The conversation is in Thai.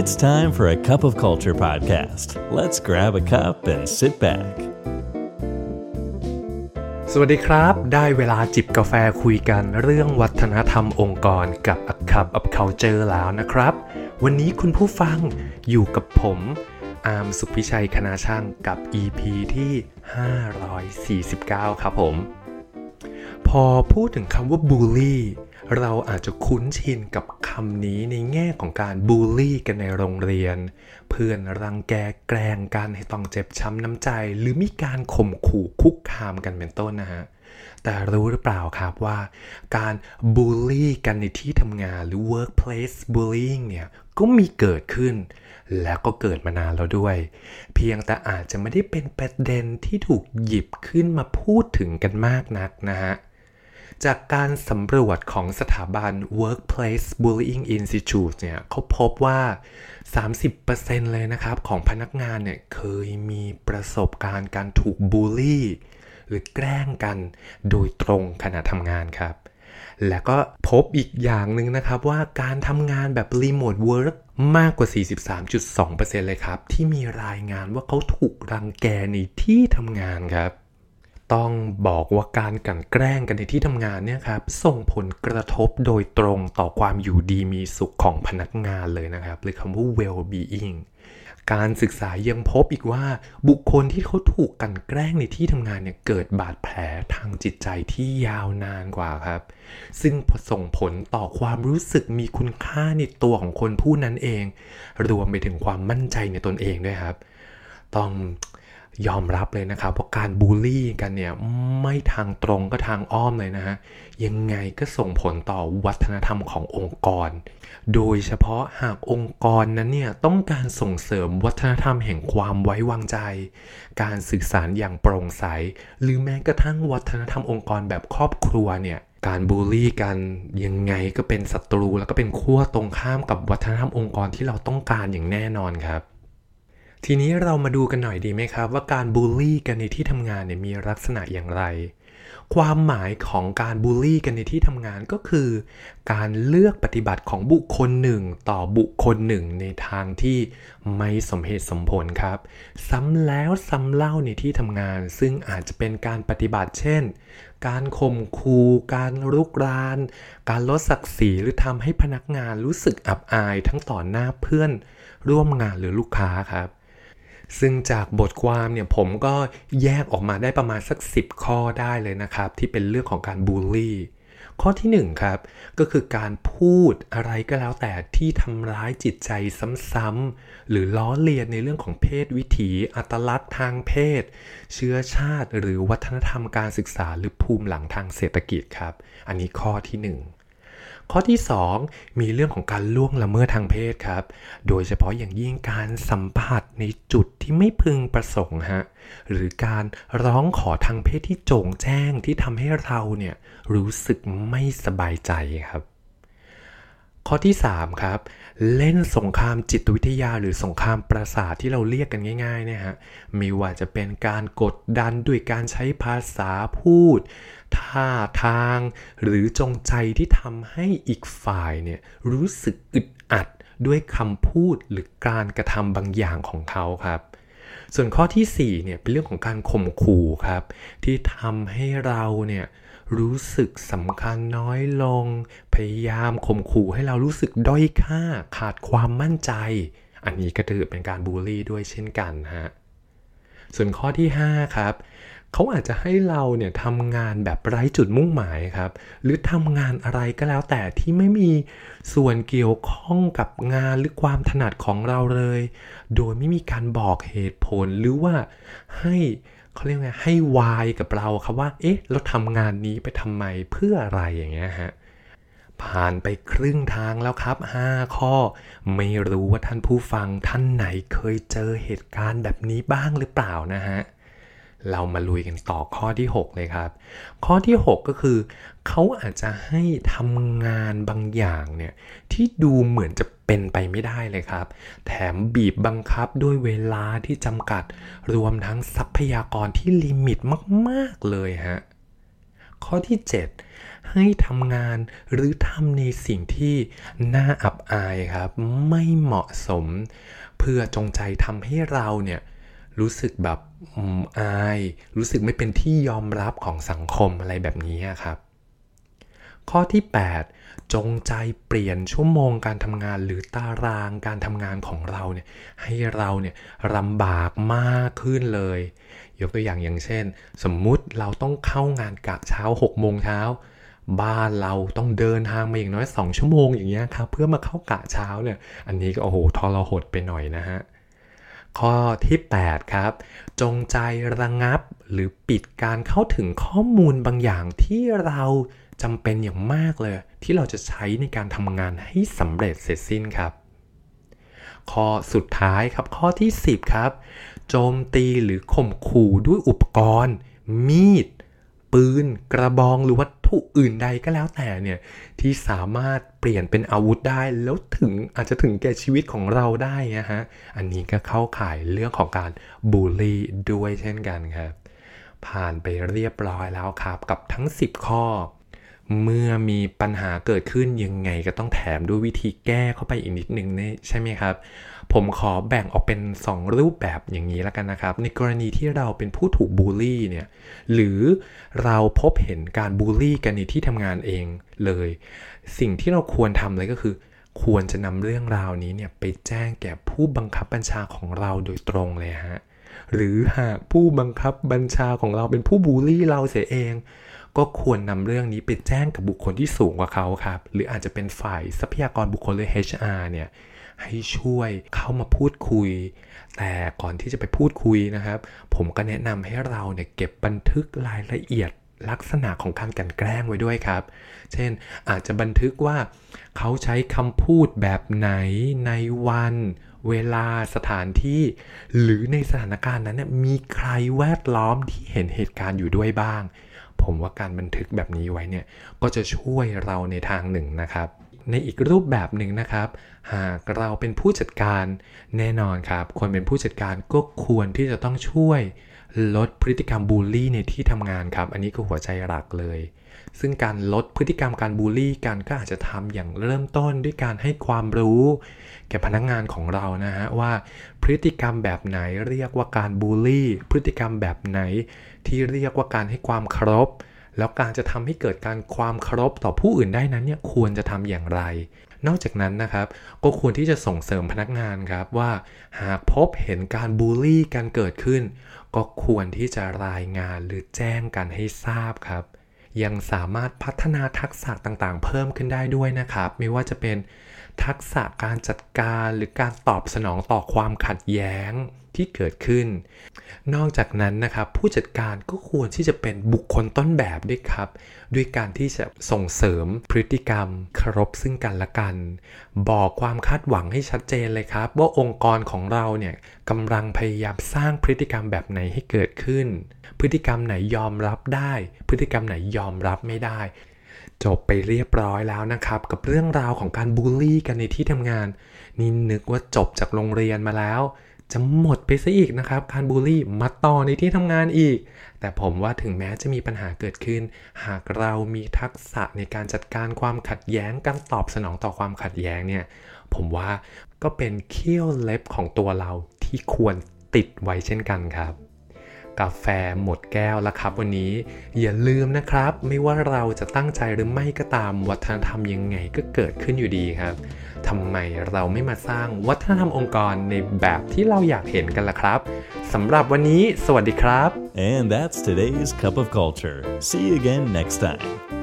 It's time for a cup of culture podcast. Let's grab a cup and sit back. สวัสดีครับ ได้เวลาจิบกาแฟคุยกันเรื่องวัฒนธรรมองค์กรกับ A Cup of Culture แล้วนะครับ วันนี้คุณผู้ฟังอยู่กับผม อาร์มสุพิชัยคณาช่างกับ EP ที่ 549 ครับผม พอพูดถึงคำว่าบูลลี่ เราอาจจะคุ้นชินกับคำนี้ในแง่ของการบูลลี่กันในโรงเรียน เพื่อนรังแกแกล้งกันให้ต้องเจ็บช้ำน้ำใจ หรือมีการข่มขู่คุกคามกันเป็นต้นนะฮะแต่รู้หรือเปล่าครับว่าการบูลลี่กันในที่ทำงานหรือ workplace bullying เนี่ยก็มีเกิดขึ้น แล้วก็เกิดมานานแล้วด้วย เพียงแต่อาจจะไม่ได้เป็นประเด็นที่ถูกหยิบขึ้นมาพูดถึงกันมากนักนะฮะ จากการสำรวจของสถาบัน Workplace Bullying Institute เนี่ยเขาพบว่า 30%เลยนะครับของพนักงานเนี่ยเคยมีประสบการณ์การถูกบูลลี่ หรือแกล้งกันโดยตรงขณะทำงานครับ และก็พบอีกอย่างหนึ่งนะครับว่าการทำงานแบบ Remote Work มากกว่า 43.2%เลยครับ ที่มีรายงานว่าเขาถูกรังแกในที่ทำงานครับ ต้องบอกว่าการกันแกล้งกันในที่ทำงานเนี่ยครับส่งผลกระทบโดยตรงต่อความอยู่ดีมีสุขของพนักงานเลยนะครับ หรือคำว่า well-being การศึกษายังพบอีกว่าบุคคลที่เขาถูกกันแกล้งในที่ทำงานเนี่ยเกิดบาดแผลทางจิตใจที่ยาวนานกว่าครับ ซึ่งส่งผลต่อความรู้สึกมีคุณค่าในตัวของคนผู้นั้นเอง รวมไปถึงความมั่นใจในตนเองด้วยครับ ต้อง ยอมรับเลยนะครับว่าการบูลลี่กันเนี่ยไม่ทางตรงก็ทางอ้อมเลยนะฮะยังไงก็ส่งผลต่อวัฒนธรรมขององค์กร โดยเฉพาะหากองค์กรนั้นเนี่ยต้องการส่งเสริมวัฒนธรรมแห่งความไว้วางใจ การสื่อสารอย่างโปร่งใส หรือแม้กระทั่งวัฒนธรรมองค์กรแบบครอบครัวเนี่ยการบูลลี่กันยังไงก็เป็นศัตรูแล้วก็เป็นขั้วตรงข้ามกับวัฒนธรรมองค์กรที่เราต้องการอย่างแน่นอนครับ ทีนี้เรามาดูกันหน่อยดีไหมครับ ว่าการบูลลี่กันในที่ทำงานเนี่ยมีลักษณะอย่างไร ความหมายของการบูลลี่กันในที่ทำงานก็คือ การเลือกปฏิบัติของบุคคลหนึ่งต่อบุคคลหนึ่งในทางที่ไม่สมเหตุสมผลครับ ซ้ำแล้วซ้ำเล่าในที่ทำงาน ซึ่งอาจจะเป็นการปฏิบัติเช่น การข่มขู่การรุกราน การลดศักดิ์ศรีหรือทำให้พนักงานรู้สึกอับอายทั้งต่อหน้าเพื่อน ร่วมงานหรือลูกค้าครับ ซึ่งจากบทความเนี่ยผมก็แยกออกมาได้ประมาณสัก 10 ข้อได้เลยนะครับ ที่เป็นเรื่องของการบูลลี่ ข้อที่1ครับก็คือการพูดอะไรก็แล้วแต่ที่ทำร้ายจิตใจซ้ำๆหรือล้อเลียนในเรื่องของเพศวิถี อัตลักษณ์ทางเพศ เชื้อชาติ หรือวัฒนธรรมการศึกษาหรือภูมิหลังทางเศรษฐกิจครับ อันนี้ข้อที่ 1 ข้อที่ 2 มีเรื่องของการล่วงละเมิดทางเพศครับ โดยเฉพาะอย่างยิ่งการสัมผัสในจุดที่ไม่พึงประสงค์ฮะ หรือการร้องขอทางเพศที่โจงแจ้งที่ทำให้เราเนี่ยรู้สึกไม่สบายใจครับ ข้อที่ 3 ครับ เล่นสงครามจิตวิทยาหรือสงครามประสาทที่เราเรียกกันง่ายๆเนี่ยฮะไม่ว่าจะเป็นการกดดันด้วยการใช้ภาษาพูด ท่าทาง หรือจงใจที่ทำให้อีกฝ่ายเนี่ยรู้สึกอึดอัดด้วยคำพูดหรือการกระทำบางอย่างของเขาครับ ส่วนข้อที่4เนี่ยเป็นเรื่องของการข่มขู่ครับ ที่ทำให้เราเนี่ยรู้สึกสำคัญน้อยลง พยายามข่มขู่ให้เรารู้สึกด้อยค่าขาดความมั่นใจ อันนี้ก็ถือเป็นการบูลลี่ด้วยเช่นกันฮะ ส่วนข้อที่5ครับเขาอาจจะให้เราเนี่ยทำงานแบบไร้จุดมุ่งหมายครับ หรือทำงานอะไรก็แล้วแต่ที่ไม่มีส่วนเกี่ยวข้องกับงานหรือความถนัดของเราเลย โดยไม่มีการบอกเหตุผลหรือว่าให้เขาเรียกไงให้วายกับเราครับว่า เอ๊ะ เราทำงานนี้ไปทำไมเพื่ออะไรอย่างเงี้ยฮะ ผ่านไปครึ่งทางแล้วครับ 5 ข้อ ไม่รู้ว่าท่านผู้ฟังท่านไหนเคยเจอเหตุการณ์แบบนี้บ้างหรือเปล่านะฮะ เรามาลุยกันต่อข้อที่ 6 เลยครับ ข้อที่ 6 ก็คือ เขาอาจจะให้ทำงานบางอย่างเนี่ย ที่ดูเหมือนจะเป็นไปไม่ได้เลยครับ แถมบีบบังคับด้วยเวลาที่จำกัด รวมทั้งทรัพยากรที่ลิมิตมาก ๆ เลยฮะ ข้อที่ 7 ให้ทำงานหรือทำในสิ่งที่น่าอับอายครับ ไม่เหมาะสม เพื่อจงใจทำให้เราเนี่ยรู้สึกแบบอาย รู้สึกไม่เป็นที่ยอมรับของสังคมอะไรแบบนี้ครับ ข้อที่ 8 จงใจเปลี่ยนชั่วโมงการทำงานหรือตารางการทำงานของเราเนี่ยให้เราเนี่ยลำบากมากขึ้นเลย ยกตัวอย่างอย่างเช่น สมมุติเราต้องเข้างานกะเช้า6โมงเช้า บ้านเราต้องเดินทางมาอย่างน้อย 2 ชั่วโมงอย่างเงี้ยครับเพื่อมาเข้ากะเช้าเนี่ยอันนี้ก็โอ้โหทรหดไปหน่อยนะฮะข้อที่ 8 ครับ จงใจระงับหรือปิดการเข้าถึงข้อมูลบางอย่างที่เราจำเป็นอย่างมากเลย ที่เราจะใช้ในการทำงานให้สำเร็จเสร็จสิ้นครับ ข้อสุดท้ายครับข้อที่ 10 ครับ โจมตีหรือข่มขู่ด้วยอุปกรณ์ มีด ปืน กระบองหรือวัตถุอื่นใดก็แล้วแต่เนี่ยที่สามารถเปลี่ยนเป็นอาวุธได้แล้วถึงอาจจะถึงแก่ชีวิตของเราได้นะฮะอันนี้ก็เข้าข่ายเรื่องของการบูลลี่ด้วยเช่นกันครับผ่านไปเรียบร้อยแล้วครับกับทั้ง 10 ข้อ เมื่อมีปัญหาเกิดขึ้นยังไงก็ต้องแถมด้วยวิธีแก้เข้าไปอีกนิดนึงนี่ใช่ไหมครับ ผมขอแบ่งออกเป็น 2 รูปแบบอย่างนี้แล้วกันนะครับ ในกรณีที่เราเป็นผู้ถูกบูลลี่เนี่ยหรือเราพบเห็นการบูลลี่กันในที่ทำงานเองเลย สิ่งที่เราควรทำเลยก็คือ ควรจะนำเรื่องราวนี้เนี่ยไปแจ้งแก่ผู้บังคับบัญชาของเราโดยตรงเลยฮะหรือหากผู้บังคับบัญชาของเราเป็นผู้บูลลี่เราเสียเองก็ควรนำเรื่องนี้ไปแจ้งกับบุคคลที่สูงกว่าเขาครับ หรืออาจจะเป็นฝ่ายทรัพยากรบุคคลหรือ HR เนี่ย ให้ช่วยเข้ามาพูดคุย แต่ก่อนที่จะไปพูดคุยนะครับ ผมก็แนะนำให้เราเนี่ยเก็บบันทึกรายละเอียดลักษณะของการกันแกล้งไว้ด้วยครับ เช่นอาจจะบันทึกว่าเขาใช้คำพูดแบบไหนในวันเวลาสถานที่ หรือในสถานการณ์นั้นมีใครแวดล้อมที่เห็นเหตุการณ์อยู่ด้วยบ้าง ผมว่าการบันทึกแบบนี้ไว้เนี่ย ก็จะช่วยเราในทางหนึ่งนะครับ ในอีกรูปแบบหนึ่งนะครับ หากเราเป็นผู้จัดการแน่นอนครับ คนเป็นผู้จัดการก็ควรที่จะต้องช่วยลดพฤติกรรมบูลลี่ในที่ทำงานครับ อันนี้คือหัวใจหลักเลย ซึ่งการลดพฤติกรรมการบูลลี่กันก็อาจจะทำอย่างเริ่มต้นด้วยการให้ความรู้ แก่พนักงงานของเรานะฮะว่า พฤติกรรมแบบไหนเรียกว่าการบูลลี่ พฤติกรรมแบบไหนที่เรียกว่าการให้ความเคารพ แล้วการจะทำให้เกิดการความเคารพต่อผู้อื่นได้นั้นเนี่ยควรจะทำอย่างไร นอกจากนั้นนะครับก็ควรที่จะส่งเสริมพนักงานครับว่า หากพบเห็นการบูลลี่กันเกิดขึ้น ก็ควรที่จะรายงานหรือแจ้งกันให้ทราบครับ ยังสามารถพัฒนาทักษะต่างๆ เพิ่มขึ้นได้ด้วยนะครับ ไม่ว่าจะเป็นทักษะการจัดการหรือการตอบสนองต่อความขัดแย้ง ที่เกิดขึ้น นอกจากนั้นนะครับผู้จัดการก็ควรที่จะเป็นบุคคลต้นแบบด้วยครับ ด้วยการที่จะส่งเสริมพฤติกรรมเคารพซึ่งกันและกัน บอกความคาดหวังให้ชัดเจนเลยครับ ว่าองค์กรของเราเนี่ยกำลังพยายามสร้างพฤติกรรมแบบไหนให้เกิดขึ้น พฤติกรรมไหนยอมรับได้ พฤติกรรมไหนยอมรับไม่ได้จบไปเรียบร้อยแล้วนะครับ กับเรื่องราวของการบูลลี่กันในที่ทำงาน นี่นึกว่าจบจากโรงเรียนมาแล้ว จะหมดไปซะอีกนะครับ การบูลลี่มาต่อในที่ทำงานอีก แต่ผมว่าถึงแม้จะมีปัญหาเกิดขึ้น หากเรามีทักษะในการจัดการความขัดแย้งการตอบสนองต่อความขัดแย้งเนี่ย ผมว่าก็เป็นเขี้ยวเล็บของตัวเราที่ควรติดไว้เช่นกันครับ กาแฟหมดแก้วแล้วครับวันนี้ อย่าลืมนะครับ ไม่ว่าเราจะตั้งใจหรือไม่ก็ตาม วัฒนธรรมยังไงก็เกิดขึ้นอยู่ดีครับทำไมเราไม่มาสร้างวัฒนธรรมองค์กรในแบบที่เราอยากเห็นกันล่ะครับสำหรับวันนี้ สวัสดีครับ And that's today's Cup of Culture. See you again next time.